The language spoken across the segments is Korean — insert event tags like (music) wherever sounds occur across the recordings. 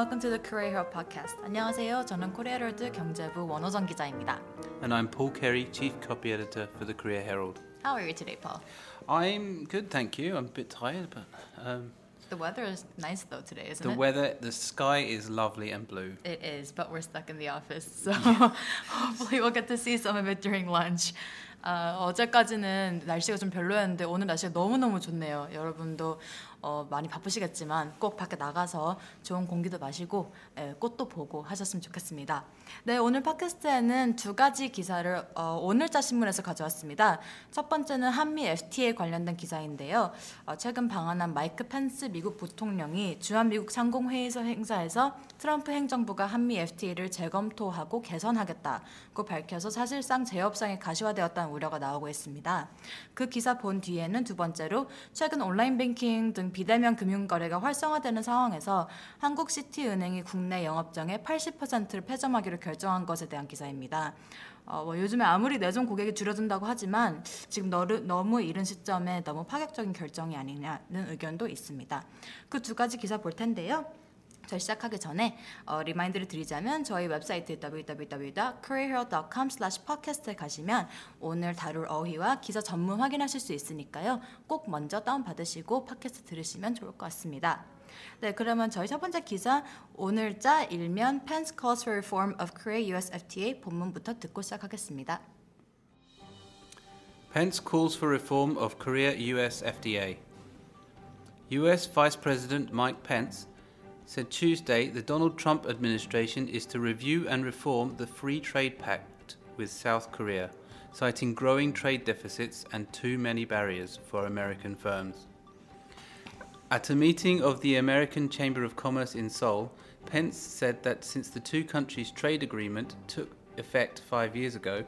welcome to the Korea Herald podcast. 안녕하세요. 저는 코리아월드 경제부 원호정 기자입니다. And I'm Paul Kerry, Chief Copy Editor for the Korea Herald. How are you today, Paul? I'm good, thank you. I'm a bit tired, but um, The weather is nice though today, isn't the it? weather, the sky is lovely and blue. It is, but we're stuck in the office, so (laughs) hopefully we'll get to see some of it during lunch. 아, 어제까지는 날씨가 좀 별로였는데 오늘 날씨가 너무너무 좋네요. 여러분도 어, 많이 바쁘시겠지만 꼭 밖에 나가서 좋은 공기도 마시고 예, 꽃도 보고 하셨으면 좋겠습니다. 네, 오늘 팟캐스트에는 두 가지 기사를 어, 오늘자 신문에서 가져왔습니다. 첫 번째는 한미 FTA 관련된 기사인데요. 어, 최근 방한한 마이크 펜스 미국 부통령이 주한미국 상공회의소 행사에서 트럼프 행정부가 한미 FTA를 재검토하고 개선하겠다고 밝혀서 사실상 재협상이 가시화되었다는 우려가 나오고 있습니다. 그 기사 본 뒤에는 두 번째로 최근 온라인 뱅킹 등 비대면 금융 거래가 활성화되는 상황에서 한국씨티은행이 국내 영업장의 80%를 폐점하기로 결정한 것에 대한 기사입니다. 어, 뭐 요즘에 아무리 내점 고객이 줄어든다고 하지만 지금 너르, 너무 이른 시점에 너무 파격적인 결정이 아니냐는 의견도 있습니다. 그 두 가지 기사 볼 텐데요. 저 시작하기 전에 어, remind를 드리자면 저희 웹사이트 www.koreaherald.com/podcast에 가시면 오늘 다룰 어휘와 기사 전문 확인하실 수 있으니까요. 꼭 먼저 다운 받으시고 팟캐스트 들으시면 좋을 것 같습니다. 네, 그러면 저희 첫 번째 기사 오늘자 일면 Pence calls for reform of Korea-US FTA 본문부터 듣고 시작하겠습니다. Pence calls for reform of Korea US FDA. US Vice President Mike Pence said Tuesday the Donald Trump administration is to review and reform the Free Trade Pact with South Korea, citing growing trade deficits and too many barriers for American firms. At a meeting of the American Chamber of Commerce in Seoul, Pence said that since the two countries' trade agreement took effect five years ago,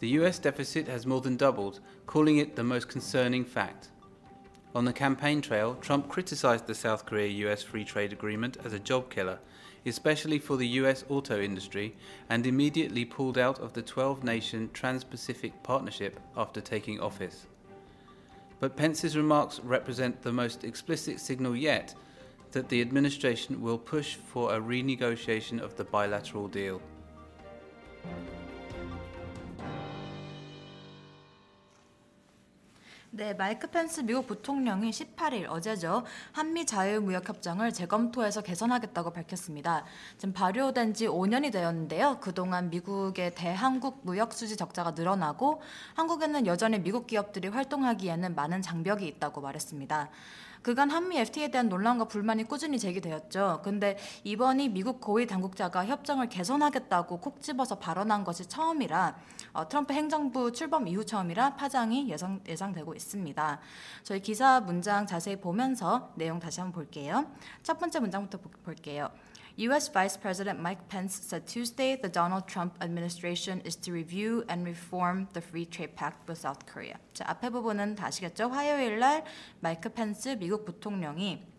the US deficit has more than doubled, calling it the most concerning fact. On the campaign trail, Trump criticized the South Korea US free trade agreement as a job killer, especially for the US auto industry, and immediately pulled out of the 12 nation Trans Pacific Partnership after taking office. But Pence's remarks represent the most explicit signal yet that the administration will push for a renegotiation of the bilateral deal. 네, 마이크 펜스 미국 부통령이 18일 어제죠. 한미 자유무역 협정을 재검토해서 개선하겠다고 밝혔습니다. 지금 발효된 지 5년이 되었는데요. 그동안 미국의 대한국 무역 수지 적자가 늘어나고 한국에는 여전히 미국 기업들이 활동하기에는 많은 장벽이 있다고 말했습니다. 그간 한미 FTA에 대한 논란과 불만이 꾸준히 제기되었죠. 근데 이번이 미국 고위 당국자가 협정을 개선하겠다고 콕 집어서 발언한 것이 처음이라 어, 트럼프 행정부 출범 이후 처음이라 파장이 예상, 예상되고 있습니다. 저희 기사 문장 자세히 보면서 내용 다시 한번 볼게요. 첫 번째 문장부터 보, 볼게요. U.S. Vice President Mike Pence said Tuesday the Donald Trump administration is to review and reform the Free Trade Pact with South Korea. 자, 앞에 부분은 다 아시겠죠? 화요일 날 마이크 펜스 미국 부통령이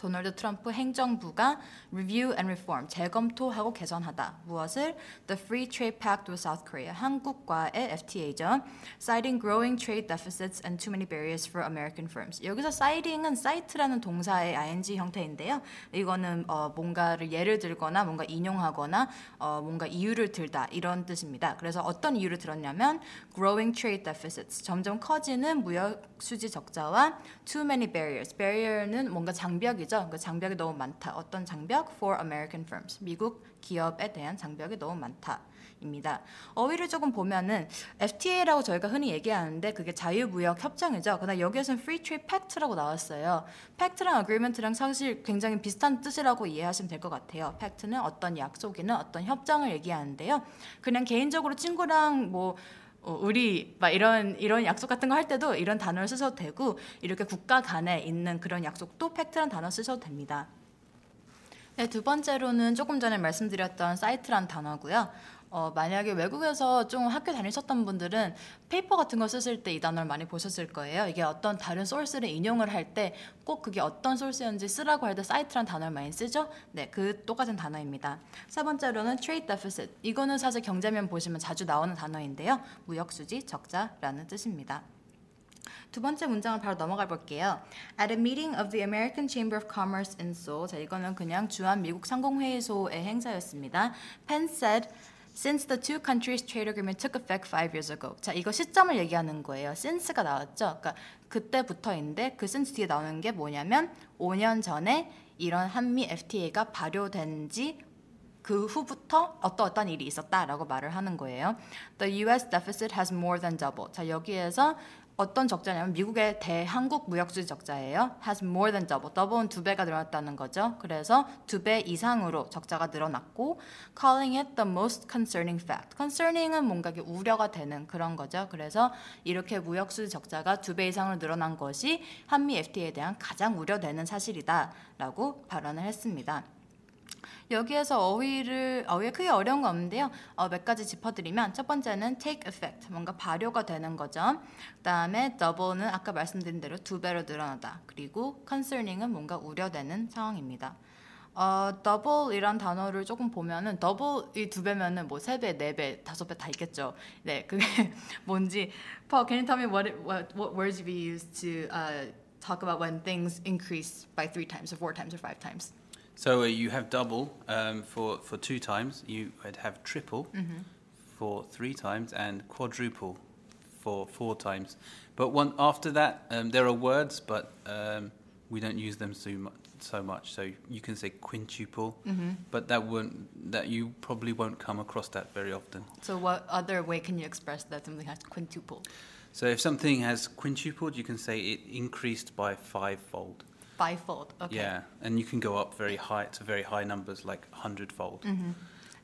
도널드 트럼프 행정부가 review and reform 재검토하고 개선하다 무엇을 the free trade pact with South Korea 한국과의 FTA죠 citing growing trade deficits and too many barriers for American firms 여기서 citing은 cite라는 동사의 ing 형태인데요 이거는 어, 뭔가를 예를 들거나 뭔가 인용하거나 어, 뭔가 이유를 들다 이런 뜻입니다 그래서 어떤 이유를 들었냐면 growing trade deficits 점점 커지는 무역 수지 적자와 too many barriers barrier는 뭔가 장벽이죠 그 장벽이 너무 많다. 어떤 장벽? For American firms. 미국 기업에 대한 장벽이 너무 많다. 입니다. 어휘를 조금 보면은 FTA라고 저희가 흔히 얘기하는데 그게 자유무역 협정이죠. 그러나 여기에서는 Free Trade Pact라고 나왔어요. Pact랑 Agreement랑 사실 굉장히 비슷한 뜻이라고 이해하시면 될 것 같아요. Pact는 어떤 약속이나 어떤 협정을 얘기하는데요. 그냥 개인적으로 친구랑 뭐 어, 우리 막 이런 이런 약속 같은 거 할 때도 이런 단어를 쓰셔도 되고 이렇게 국가 간에 있는 그런 약속도 pact란 단어 쓰셔도 됩니다. 네, 두 번째로는 조금 전에 말씀드렸던 cite란 단어고요. 어, 만약에 외국에서 좀 학교 다니셨던 분들은 paper 같은 거 쓰실 때 이 단어를 많이 보셨을 거예요. 이게 어떤 다른 소스를 인용을 할 때 꼭 그게 어떤 소스였는지 쓰라고 할 때 사이트란 단어를 많이 쓰죠. 네, 그 똑같은 단어입니다. 세 번째로는 trade deficit. 이거는 사실 경제면 보시면 자주 나오는 단어인데요. 무역 수지 적자라는 뜻입니다. 두 번째 문장을 바로 넘어가 볼게요. At a meeting of the American Chamber of Commerce in Seoul. 자, 이거는 그냥 주한 미국 상공회의소의 행사였습니다. Pence said Since the two countries trade agreement took effect five years ago. 자, 이거 시점을 얘기하는 거예요. since가 나왔죠. 그러니까 그때부터인데 그 since 뒤에 나오는 게 뭐냐면 5년 전에 이런 한미 FTA가 발효된 지 그 후부터 어떠 어떤 일이 있었다라고 말을 하는 거예요. The U.S. deficit has more than doubled. 자 여기에서 어떤 적자냐면 미국의 대한국 무역수지 적자예요. has more than double. double은 두 배가 늘어났다는 거죠. 그래서 두 배 이상으로 적자가 늘어났고 calling it the most concerning fact. concerning은 뭔가 우려가 되는 그런 거죠. 그래서 이렇게 무역수지 적자가 두 배 이상으로 늘어난 것이 한미 FTA에 대한 가장 우려되는 사실이다라고 발언을 했습니다. 여기에서 어휘를 어휘에 크게 어려운 거 없는데요. 어, 몇 가지 짚어드리면 첫 번째는 take effect 뭔가 발효가 되는 거죠. 그다음에 double는 아까 말씀드린 대로 두 배로 늘어나다. 그리고 concerning은 뭔가 우려되는 상황입니다. 어, double이란 단어를 조금 보면은 double이 두 배면은 뭐 세 배, 네 배, 다섯 배 다 있겠죠. 네, 그게 뭔지. Paul, can you tell me what it, what what words we use to uh, talk about when things increase by three times or four times or five times? So uh, you have double um, for, for two times, you would have triple for three times, and quadruple for four times. But one after that, um, there are words, but um, we don't use them so much. So much, so you can say quintuple, but that won't that you probably won't come across that very often. So what other way can you express that something has quintuple? So if something has quintupled, you can say it increased by fivefold. Fivefold. Okay. Yeah, and you can go up very high to very high numbers like hundredfold.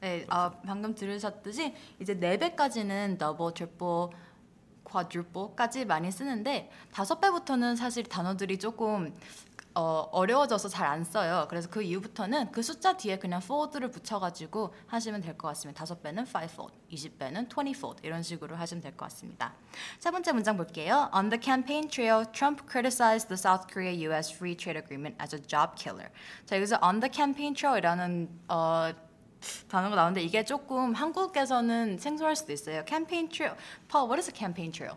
네, 아, 방금 들으셨듯이 이제 네 배까지는 double, triple, quadruple까지 많이 쓰는데 다섯 배부터는 사실 단어들이 조금 어, 어려워져서 잘 안 써요. 그래서 그 이후부터는 그 숫자 뒤에 그냥 fold를 붙여가지고 하시면 될 것 같습니다. 다섯 배는 fivefold, 20배는 twentyfold 이런 식으로 하시면 될 것 같습니다. 세 번째 문장 볼게요. On the campaign trail, Trump criticized the South Korea-U.S. Free Trade Agreement as a job killer. 자 여기서 on the campaign trail이라는 어, 단어가 나오는데 이게 조금 한국에서는 생소할 수도 있어요. campaign trail. Paul, what is a campaign trail?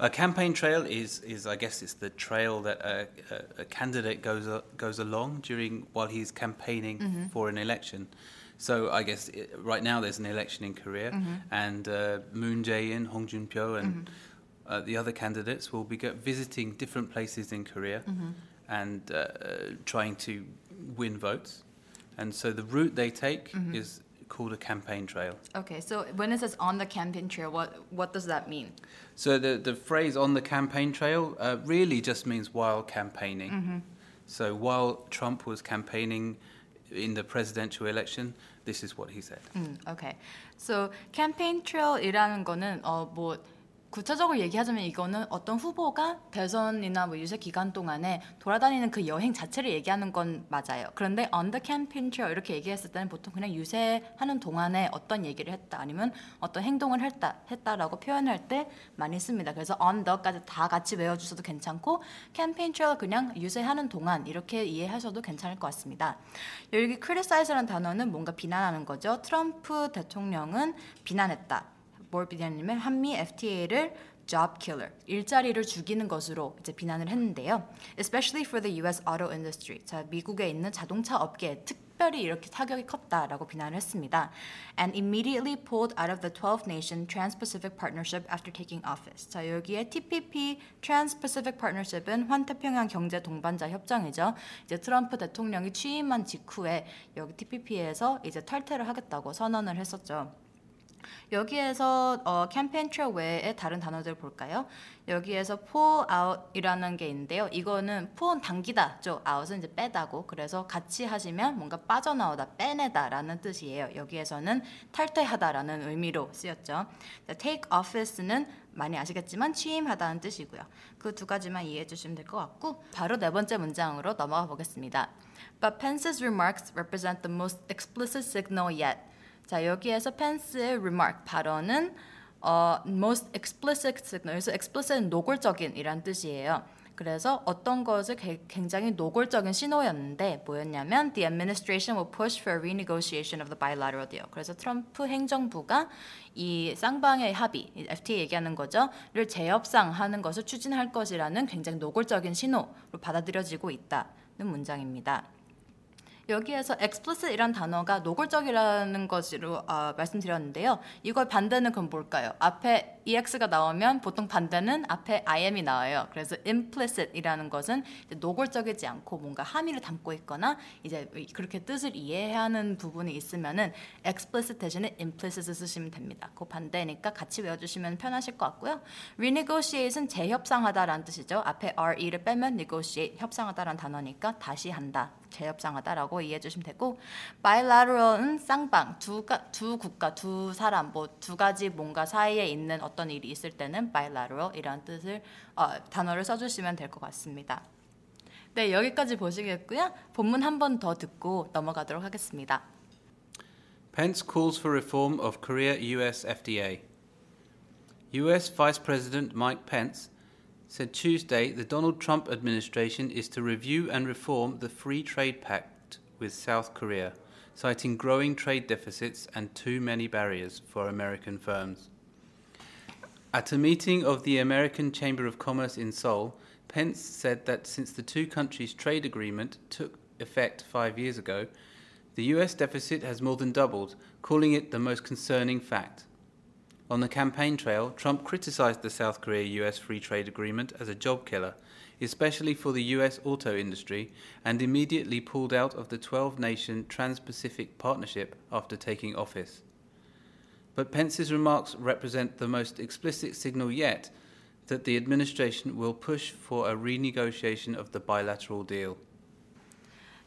A campaign trail is, is I guess, it's the trail that a, a, a candidate goes a, goes along during while he's campaigning for an election. So I guess it, right now there's an election in Korea, and uh, Moon Jae-in, Hong Jun-pyo, and uh, the other candidates will be go- visiting different places in Korea and uh, uh, trying to win votes. And so the route they take is called a campaign trail. Okay, so when it says on the campaign trail, what what does that mean? So the the phrase on the campaign trail uh, really just means while campaigning. So while Trump was campaigning in the presidential election, this is what he said. 음, okay. So campaign trail이라는 거는 어뭐 구체적으로 얘기하자면 이거는 어떤 후보가 대선이나 뭐 유세 기간 동안에 돌아다니는 그 여행 자체를 얘기하는 건 맞아요. 그런데 on the campaign trail 이렇게 얘기했을 때는 보통 그냥 유세하는 동안에 어떤 얘기를 했다 아니면 어떤 행동을 했다 했다라고 표현할 때 많이 씁니다. 그래서 on the까지 다 같이 외워주셔도 괜찮고 campaign trail 그냥 유세하는 동안 이렇게 이해하셔도 괜찮을 것 같습니다. 여기 criticize라는 단어는 뭔가 비난하는 거죠. 트럼프 대통령은 비난했다. 뭘 비난하냐면 한미 FTA를 job killer, 일자리를 죽이는 것으로 이제 비난을 했는데요. Especially for the U.S. auto industry. 자, 미국에 있는 자동차 업계에 특별히 이렇게 타격이 컸다라고 비난을 했습니다. And immediately pulled out of the 12-nation Trans-Pacific Partnership after taking office. 자, 여기에 TPP, Trans-Pacific Partnership은 환태평양 경제 동반자 협정이죠. 이제 트럼프 대통령이 취임한 직후에 여기 TPP에서 이제 탈퇴를 하겠다고 선언을 했었죠. 여기에서 어, campaign trail 외에 다른 단어들 볼까요? 여기에서 pull out이라는 게 있는데요. 이거는 pull은 당기다죠. out은 이제 빼다고. 그래서 같이 하시면 뭔가 빠져나오다, 빼내다라는 뜻이에요. 여기에서는 탈퇴하다라는 의미로 쓰였죠. take office는 많이 아시겠지만 취임하다는 뜻이고요. 그 두 가지만 이해해 주시면 될 것 같고 바로 네 번째 문장으로 넘어가 보겠습니다. But Pence's remarks represent the most explicit signal yet. 자 여기에서 펜스의 remark 발언은 어, most explicit signal. 그래서 explicit은 노골적인이란 뜻이에요. 그래서 어떤 것을 게- 굉장히 노골적인 신호였는데 뭐였냐면 the administration will push for renegotiation of the bilateral deal. 그래서 트럼프 행정부가 이 쌍방의 합의, 이 FTA 얘기하는 거죠,를 재협상하는 것을 추진할 것이라는 굉장히 노골적인 신호로 받아들여지고 있다는 문장입니다. 여기에서 explicit이란 단어가 노골적이라는 것으로 아, 말씀드렸는데요. 이걸 반대는 그럼 뭘까요? 앞에 ex가 나오면 보통 반대는 앞에 im이 나와요. 그래서 implicit이라는 것은 이제 노골적이지 않고 뭔가 함의를 담고 있거나 이제 그렇게 뜻을 이해하는 부분이 있으면은 explicit 대신에 implicit을 쓰시면 됩니다. 그 반대니까 같이 외워주시면 편하실 것 같고요. renegotiate은 재협상하다라는 뜻이죠. 앞에 re를 빼면 negotiate 협상하다라는 단어니까 다시 한다. 재협상하다라고 이해해 주시면 되고 bilateral은 쌍방 두 가 두 국가 두 사람 뭐 두 가지 뭔가 사이에 있는 어떤 일이 있을 때는 bilateral이라는 뜻을 어, 단어를 써주시면 될 것 같습니다. 네 여기까지 보시겠고요. 본문 한 번 더 듣고 넘어가도록 하겠습니다. Pence calls for reform of Korea US FDA. US Vice President Mike Pence said Tuesday the Donald Trump administration is to review and reform the Free Trade Pact with South Korea, citing growing trade deficits and too many barriers for American firms. At a meeting of the American Chamber of Commerce in Seoul, Pence said that since the two countries' trade agreement took effect five years ago, the US deficit has more than doubled, calling it the most concerning fact. On the campaign trail, Trump criticized the South Korea US free trade agreement as a job killer, especially for the US auto industry, and immediately pulled out of the 12 nation Trans Pacific Partnership after taking office. But Pence's remarks represent the most explicit signal yet that the administration will push for a renegotiation of the bilateral deal.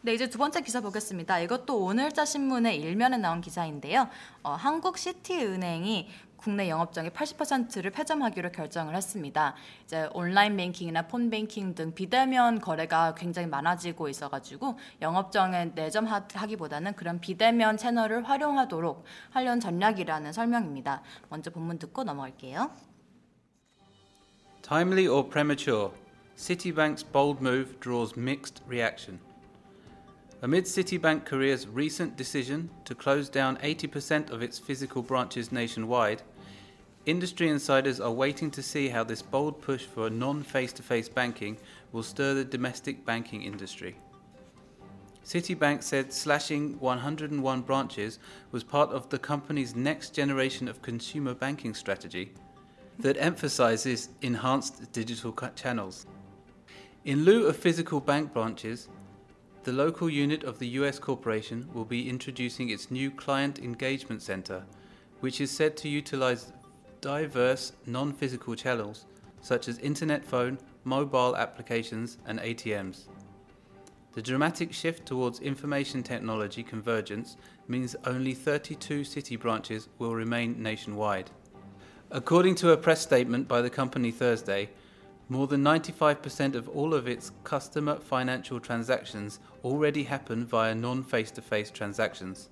네, 이제 두 번째 기사 보겠습니다. 이것도 오늘자 신문의 일면에 나온 기사인데요. 어, 한국 시티은행이 국내 영업정의 80%를 폐점하기로 결정을 했습니다. 이제 온라인 뱅킹이나 폰 뱅킹 등 비대면 거래가 굉장히 많아지고 있어가지고 영업정에 내점하기보다는 그런 비대면 채널을 활용하도록 하려는 전략이라는 설명입니다. 먼저 본문 듣고 넘어갈게요. Timely or premature, Citibank's bold move draws mixed reaction. Amid Citibank Korea's recent decision to close down 80% of its physical branches nationwide, industry insiders are waiting to see how this bold push for non face to face banking will stir the domestic banking industry. Citibank said slashing 101 branches was part of the company's next generation of consumer banking strategy that emphasizes enhanced digital channels. In lieu of physical bank branches, the local unit of the US corporation will be introducing its new Client Engagement Center, which is said to utilize diverse non physical channels such as internet phone, mobile applications, and ATMs. The dramatic shift towards information technology convergence means only 32 city branches will remain nationwide. According to a press statement by the company Thursday, more than 95% of all of its customer financial transactions already happen via non face to face transactions.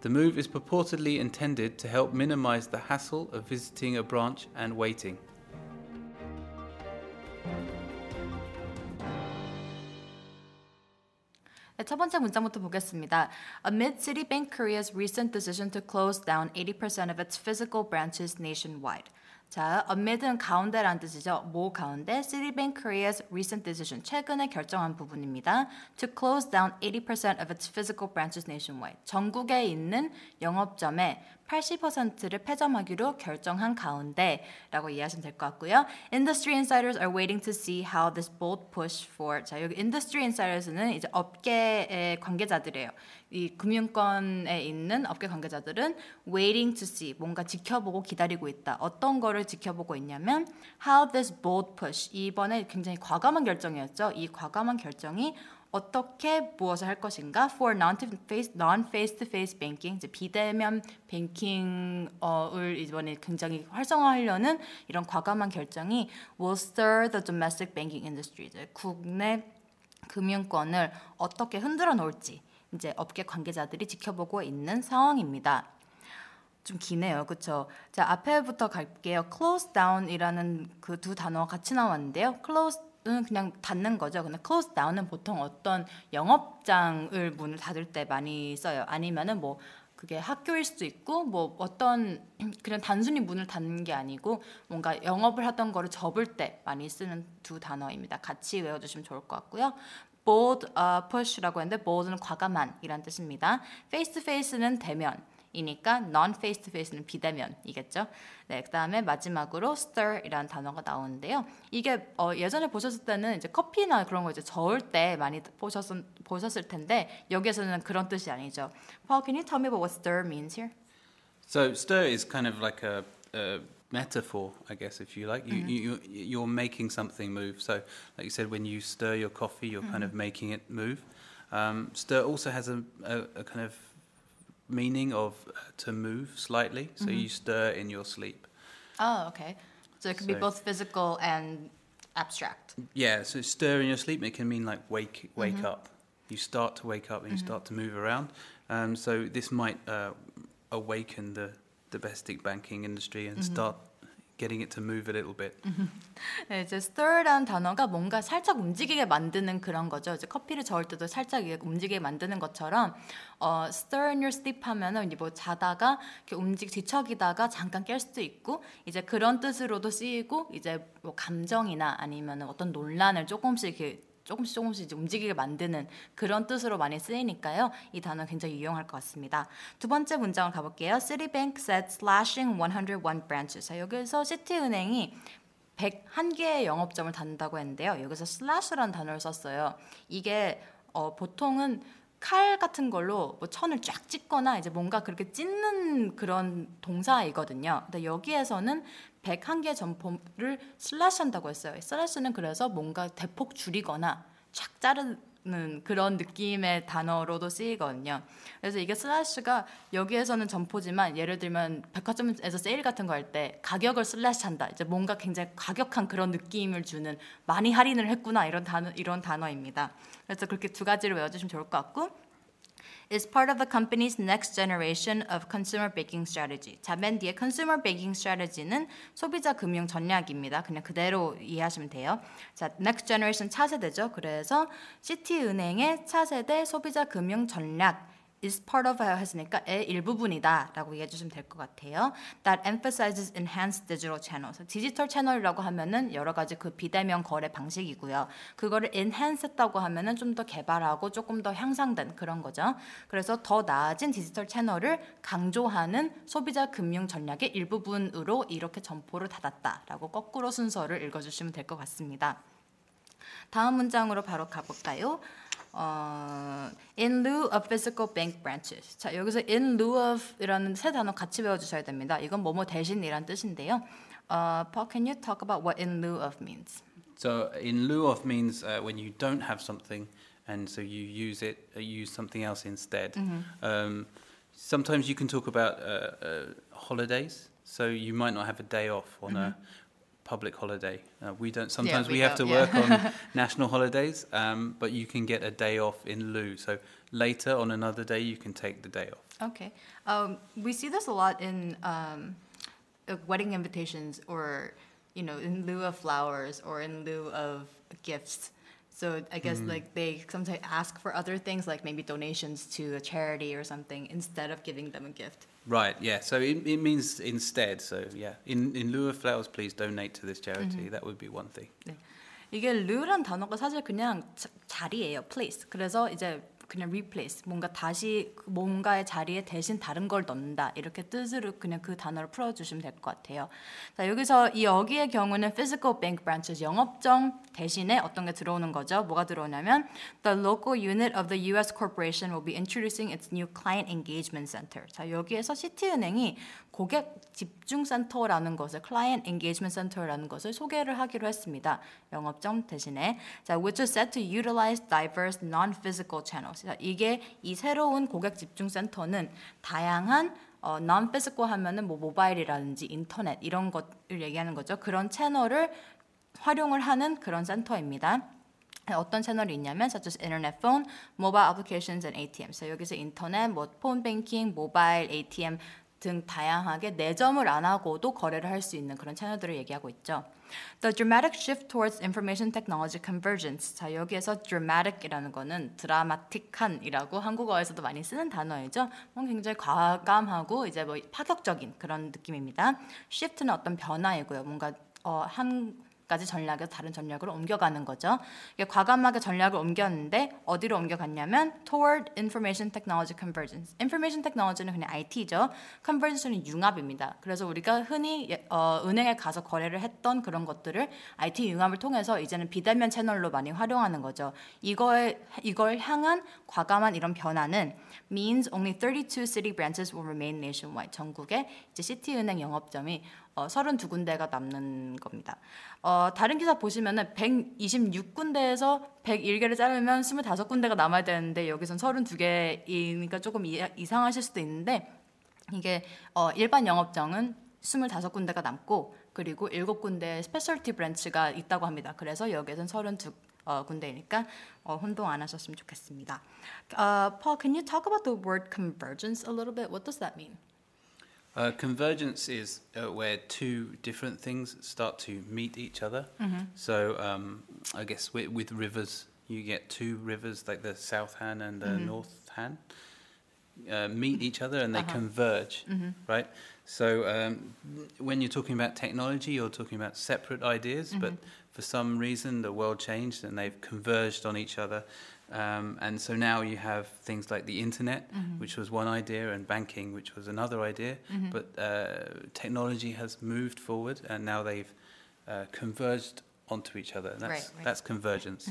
The move is purportedly intended to help minimize the hassle of visiting a branch and waiting. 네, 첫 번째 문장부터 보겠습니다. Amid Citibank Korea's recent decision to close down 80% of its physical branches nationwide. 자, amid은 가운데라는 뜻이죠. 뭐 가운데? Citibank Korea's recent decision, 최근에 결정한 부분입니다. To close down 80% of its physical branches nationwide. 전국에 있는 영업점의 80%를 폐점하기로 결정한 가운데라고 이해하시면 될 것 같고요. Industry insiders are waiting to see how this bold push for 자 여기 industry insiders는 이제 업계의 관계자들이에요. 이 금융권에 있는 업계 관계자들은 waiting to see 뭔가 지켜보고 기다리고 있다. 어떤 거를 지켜보고 있냐면 how this bold push 이번에 굉장히 과감한 결정이었죠. 이 과감한 결정이 어떻게 무엇을 할 것인가 for non-face non-face-to-face banking 이제 비대면 뱅킹을 이번에 굉장히 활성화하려는 이런 과감한 결정이 will stir the domestic banking industry 이제 국내 금융권을 어떻게 흔들어 놓을지 이제 업계 관계자들이 지켜보고 있는 상황입니다. 좀 기네요. 그렇죠? 자, 앞에부터 갈게요. close down이라는 그 두 단어가 같이 나왔는데요. close 은 그냥 닫는 거죠. 근데 close down은 보통 어떤 영업장을 문을 닫을 때 많이 써요. 아니면은 뭐 그게 학교일 수도 있고 뭐 어떤 (clears throat) 그냥 단순히 문을 닫는 게 아니고 뭔가 영업을 하던 거를 접을 때 많이 쓰는 두 단어입니다. 같이 외워주시면 좋을 것 같고요. bold, uh, push라고 했는데 bold는 과감한이란 뜻입니다. face to face는 대면. 이니까 non face to face는 비대면이겠죠. 네, 그다음에 마지막으로 stir이라는 단어가 나오는데요. 이게 어, 예전에 보셨을 때는 이제 커피나 그런 거 이제 저을 때 많이 보셨 보셨을 텐데 여기에서는 그런 뜻이 아니죠. Paul, can you tell me about what stir means here? So stir is kind of like a, a metaphor, I guess, if you like. You, you you you're making something move. So, like you said, when you stir your coffee, you're kind of making it move. Um, stir also has a, a, a kind of meaning of uh, to move slightly. So you stir in your sleep. Oh, okay. So it could be both physical and abstract. Yeah, so stir in your sleep. It can mean like wake wake up. You start to wake up and you start to move around. Um, so this might uh, awaken the domestic banking industry and start getting it to move a little bit. (laughs) 네, 이제 stir라는 단어가 뭔가 살짝 움직이게 만드는 그런 거죠. 이제 커피를 저을 때도 살짝 이게 움직이게 만드는 것처럼 어, stir in your sleep 하면은 뭐 자다가 이렇게 움직 뒤척이다가 잠깐 깰 수도 있고 이제 그런 뜻으로도 쓰이고 이제 뭐 감정이나 아니면은 어떤 논란을 조금씩 이렇게 조금씩 조금씩 이제 움직이게 만드는 그런 뜻으로 많이 쓰이니까요. 이 단어 굉장히 유용할 것 같습니다. 두 번째 문장을 가볼게요. Citibank said slashing 101 branches. 자, 여기서 시티은행이 101개의 영업점을 닫는다고 했는데요. 여기서 slash라는 단어를 썼어요. 이게 어, 보통은 칼 같은 걸로 뭐 천을 쫙 찢거나 이제 뭔가 그렇게 찢는 그런 동사이거든요. 근데 여기에서는 101개 점포를 슬래시한다고 했어요. 슬래시는 그래서 뭔가 대폭 줄이거나 쫙 자르는 그런 느낌의 단어로도 쓰이거든요. 그래서 이게 슬래시가 여기에서는 점포지만 예를 들면 백화점에서 세일 같은 거 할 때 가격을 슬래시한다. 이제 뭔가 굉장히 가격한 그런 느낌을 주는 많이 할인을 했구나 이런 단어 이런 단어입니다. 그래서 그렇게 두 가지를 외워주시면 좋을 것 같고 is part of the company's next generation of consumer banking strategy. 자, 맨 뒤에 consumer banking strategy는 소비자 금융 전략입니다. 그냥 그대로 이해하시면 돼요. 자, next generation 차세대죠. 그래서 시티은행의 차세대 소비자 금융 전략 is part of 했으니까 의 일부분이다라고 이해해 주시면 될 것 같아요. That emphasizes enhanced digital channels. 디지털 채널이라고 하면은 여러 가지 그 비대면 거래 방식이고요. 그거를 enhance 했다고 하면은 좀 더 개발하고 조금 더 향상된 그런 거죠. 그래서 더 나아진 디지털 채널을 강조하는 소비자 금융 전략의 일부분으로 이렇게 점포를 닫았다라고 거꾸로 순서를 읽어 주시면 될 것 같습니다. 다음 문장으로 바로 가볼까요? 어, in lieu of physical bank branches. 자, 여기서 in lieu of이라는 세 단어 같이 외워주셔야 됩니다. 이건 뭐뭐 대신이란 뜻인데요. 어, Paul, can you talk about what in lieu of means? So in lieu of means uh, when you don't have something, and so you use it, uh, use something else instead. Um, sometimes you can talk about uh, uh, holidays. So you might not have a day off on a public holiday. Uh, we don't. Sometimes we we, have to yeah. work on (laughs) national holidays, um, but you can get a day off in lieu. So later on another day, you can take the day off. Okay. Um, we see this a lot in um, uh, wedding invitations or, you know, in lieu of flowers or in lieu of gifts. So I guess like they sometimes ask for other things like maybe donations to a charity or something instead of giving them a gift. Right. Yeah. So it, it means instead. So yeah, in in lieu of flowers, please donate to this charity. That would be one thing. 이게 르란 단어가 사실 그냥 자, 자리예요, place. 그래서 이제 그냥 replace, 뭔가 다시 그 뭔가의 자리에 대신 다른 걸 넣는다 이렇게 뜻으로 그냥 그 단어를 풀어주시면 될 것 같아요. 자 여기서 이 여기의 경우는 physical bank branches 영업점 대신에 어떤 게 들어오는 거죠? 뭐가 들어오냐면 the local unit of the U.S. corporation will be introducing its new client engagement center. 자 여기에서 시티은행이 고객 집중 센터라는 것을 client engagement center라는 것을 소개를 하기로 했습니다. 영업점 대신에 자 which is set to utilize diverse non-physical channels. 자, 이게 이 새로운 고객 집중 센터는 다양한 어, non-physical 하면은 뭐 모바일이라든지 인터넷 이런 것을 얘기하는 거죠. 그런 채널을 활용을 하는 그런 센터입니다. 어떤 채널이 있냐면 such as internet phone, mobile applications and ATM. 그래서 여기서 인터넷, 뭐 폰 뱅킹, 모바일, ATM 등 다양하게 내점을 안 하고도 거래를 할 수 있는 그런 채널들을 얘기하고 있죠. The dramatic shift towards information technology convergence. 자, 여기에서 dramatic이라는 거는 드라마틱한이라고 한국어에서도 많이 쓰는 단어이죠. 뭐 굉장히 과감하고 이제 뭐 파격적인 그런 느낌입니다. shift는 어떤 변화이고요. 뭔가 어, 한 가지 전략에서 다른 전략으로 옮겨가는 거죠. 과감하게 전략을 옮겼는데 어디로 옮겨갔냐면 toward information technology convergence. information technology는 그냥 IT죠. convergence는 융합입니다. 그래서 우리가 흔히 예- 어, 은행에 가서 거래를 했던 그런 것들을 IT 융합을 통해서 이제는 비대면 채널로 많이 활용하는 거죠. 이거에 이걸 향한 과감한 이런 변화는 means only 32 city branches will remain nationwide. 전국에 이제 시티 은행 영업점이 어, 32군데가 남는 겁니다. 어, 다른 기사 보시면은 126군데에서 101개를 자르면 25군데가 남아야 되는데 여기선 32개이니까 조금 이, 이상하실 수도 있는데 이게 어, 일반 영업장은 25군데가 남고 그리고 7군데 스페셜티 브랜치가 있다고 합니다. 그래서 여기에선 32 어, 군데니까 어, 혼동 안 하셨으면 좋겠습니다. Uh, Paul, can you talk about the word convergence a little bit? What does that mean? Uh, convergence is uh, where two different things start to meet each other. So um, I guess with, with rivers, you get two rivers like the South Han and the North Han uh, meet each other and they Uh-huh. converge, right? So um, when you're talking about technology, you're talking about separate ideas, but for some reason the world changed and they've converged on each other. Um, and so now you have things like the internet, which was one idea, and banking, which was another idea. But uh, technology has moved forward, and now they've uh, converged onto each other. And that's Right, right. that's convergence.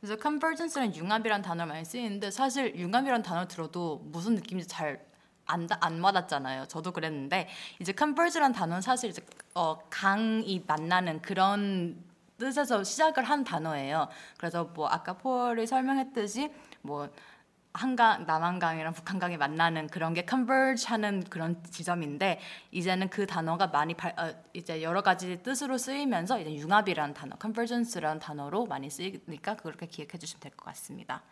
그래서 convergence는 융합이란 단어를 많이 쓰이는데 사실 융합이란 단어 들어도 무슨 느낌인지 잘 안, 안 와닿잖아요. 저도 그랬는데 이제 converge란 단어는 사실 이제 어, 강이 만나는 그런 뜻에서 시작을 한 단어예요. 그래서 뭐 아까 폴이 설명했듯이 뭐 한강 남한강이랑 북한강이 만나는 그런 게 converge하는 그런 지점인데 이제는 그 단어가 많이 발, 어, 이제 여러 가지 뜻으로 쓰이면서 이제 융합이라는 단어, convergence라는 단어로 많이 쓰이니까 그렇게 기억해 주시면 될 것 같습니다.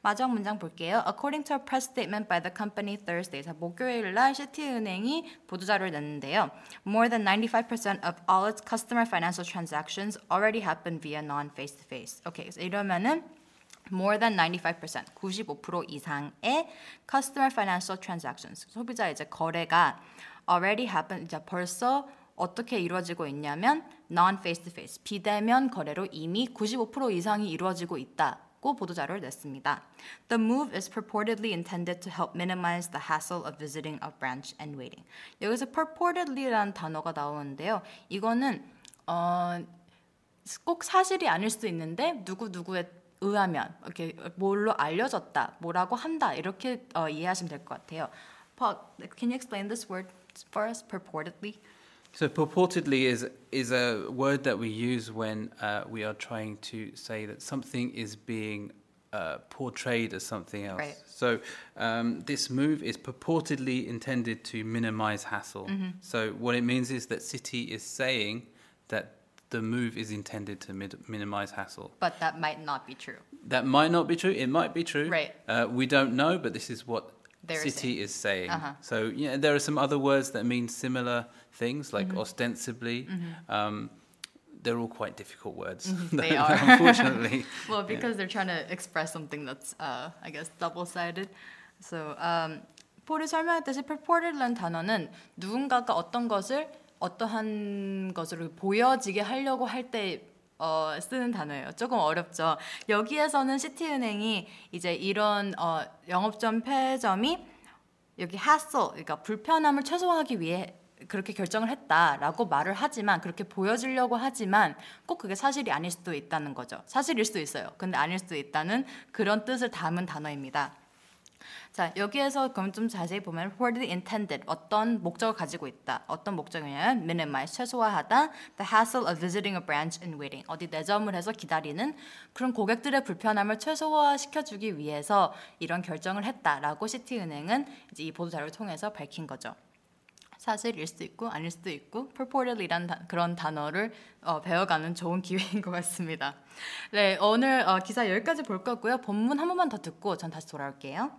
마지막 문장 볼게요. According to a press statement by the company Thursday, 자, 목요일 날 시티은행이 보도 자료를 냈는데요. More than 95% of all its customer financial transactions already happen via non-face-to-face. 오케이, 그래서 이러면은 more than 95%, 95% 이상의 customer financial transactions, 소비자 이제 거래가 already happen, 이제 벌써 어떻게 이루어지고 있냐면 non face to face, 비대면 거래로 이미 95% 이상이 이루어지고 있다고 보도 자료를 냈습니다. The move is purportedly intended to help minimize the hassle of visiting a branch and waiting. 여기서 purportedly라는 단어가 나오는데요. 이거는 어, 꼭 사실이 아닐 수도 있는데 누구 누구에 의하면 이렇게 뭘로 알려졌다, 뭐라고 한다 이렇게 어, 이해하시면 될 것 같아요. Paul, can you explain this word for us? Purportedly. So purportedly is is a word that we use when uh, we are trying to say that something is being uh, portrayed as something else. Right. So um, this move is purportedly intended to minimize hassle. So what it means is that City is saying that the move is intended to mid- minimize hassle. But that might not be true. That might not be true. It might be true. Right. Uh, we don't know, but this is what They're City is saying. Uh-huh. So yeah, there are some other words that mean similar things, like Mm-hmm. ostensibly. Um, they're all quite difficult words. Mm-hmm. (laughs) They are. unfortunately. (laughs) (laughs) Well, because they're trying to express something that's, uh, I guess, double-sided. So, um, 폴이 설명했듯이 purported라는 단어는 누군가가 어떤 것을 어떠한 것으로 보여지게 하려고 할때 어, 쓰는 단어예요. 조금 어렵죠. 여기에서는 시티은행이 이제 이런 어, 영업점 폐점이 여기 hassle, 그러니까 불편함을 최소화하기 위해 그렇게 결정을 했다라고 말을 하지만 그렇게 보여지려고 하지만 꼭 그게 사실이 아닐 수도 있다는 거죠. 사실일 수도 있어요. 근데 아닐 수도 있다는 그런 뜻을 담은 단어입니다. 자 여기에서 그럼 좀 자세히 보면 wordly intended 어떤 목적을 가지고 있다 어떤 목적이냐면 minimize 최소화하다 the hassle of visiting a branch and waiting 어디 내점을 해서 기다리는 그런 고객들의 불편함을 최소화시켜 주기 위해서 이런 결정을 했다라고 시티은행은 이제 이 보도 자료를 통해서 밝힌 거죠. 사실일 수도 있고 아닐 수도 있고 purportedly라는 다- 그런 단어를 어, 배워가는 좋은 (laughs) 기회인 것 같습니다. 네 오늘 어, 기사 여기까지 볼 거고요. 본문 한 번만 더 듣고 전 다시 돌아올게요.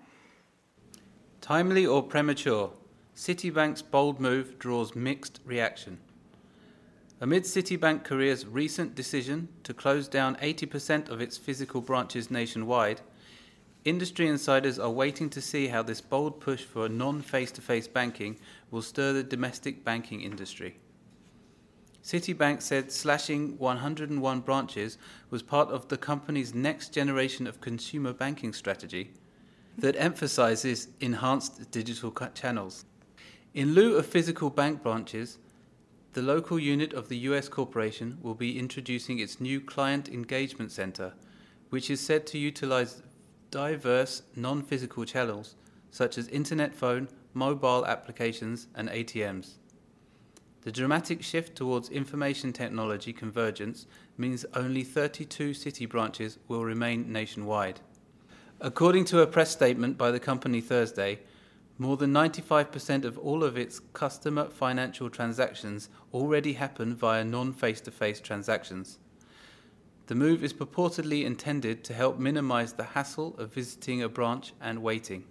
Timely or premature? Citibank's bold move draws mixed reaction. Amid Citibank Korea's recent decision to close down 80% of its physical branches nationwide, industry insiders are waiting to see how this bold push for non face to face banking will stir the domestic banking industry. Citibank said slashing 101 branches was part of the company's next generation of consumer banking strategy that emphasizes enhanced digital channels. In lieu of physical bank branches, the local unit of the US corporation will be introducing its new Client Engagement Center, which is said to utilize diverse non physical channels such as internet phone, mobile applications, and ATMs. The dramatic shift towards information technology convergence means only 32 city branches will remain nationwide. According to a press statement by the company Thursday, more than 95% of all of its customer financial transactions already happen via non face to face transactions. The move is purportedly intended to help minimize the hassle of visiting a branch and waiting.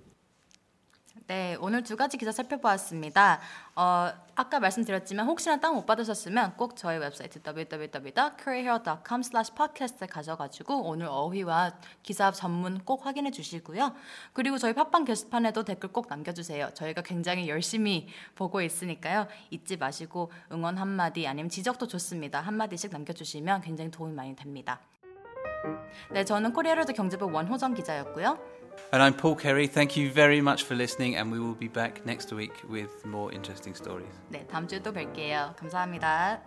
네, 오늘 두 가지 기사 살펴보았습니다. 어, 아까 말씀드렸지만 혹시나 다운 못 받으셨으면 꼭 저희 웹사이트 www.careerhero.com/podcast에 가셔가지고 오늘 어휘와 기사 전문 꼭 확인해 주시고요. 그리고 저희 팟빵 게시판에도 댓글 꼭 남겨주세요. 저희가 굉장히 열심히 보고 있으니까요. 잊지 마시고 응원 한 마디 아니면 지적도 좋습니다. 한 마디씩 남겨주시면 굉장히 도움이 많이 됩니다. 네, 저는 코리아르드 경제부 원호정 기자였고요. And I'm Paul Kerry. Thank you very much for listening, and we will be back next week with more interesting stories. 네, 다음 주에 또 뵐게요. 감사합니다.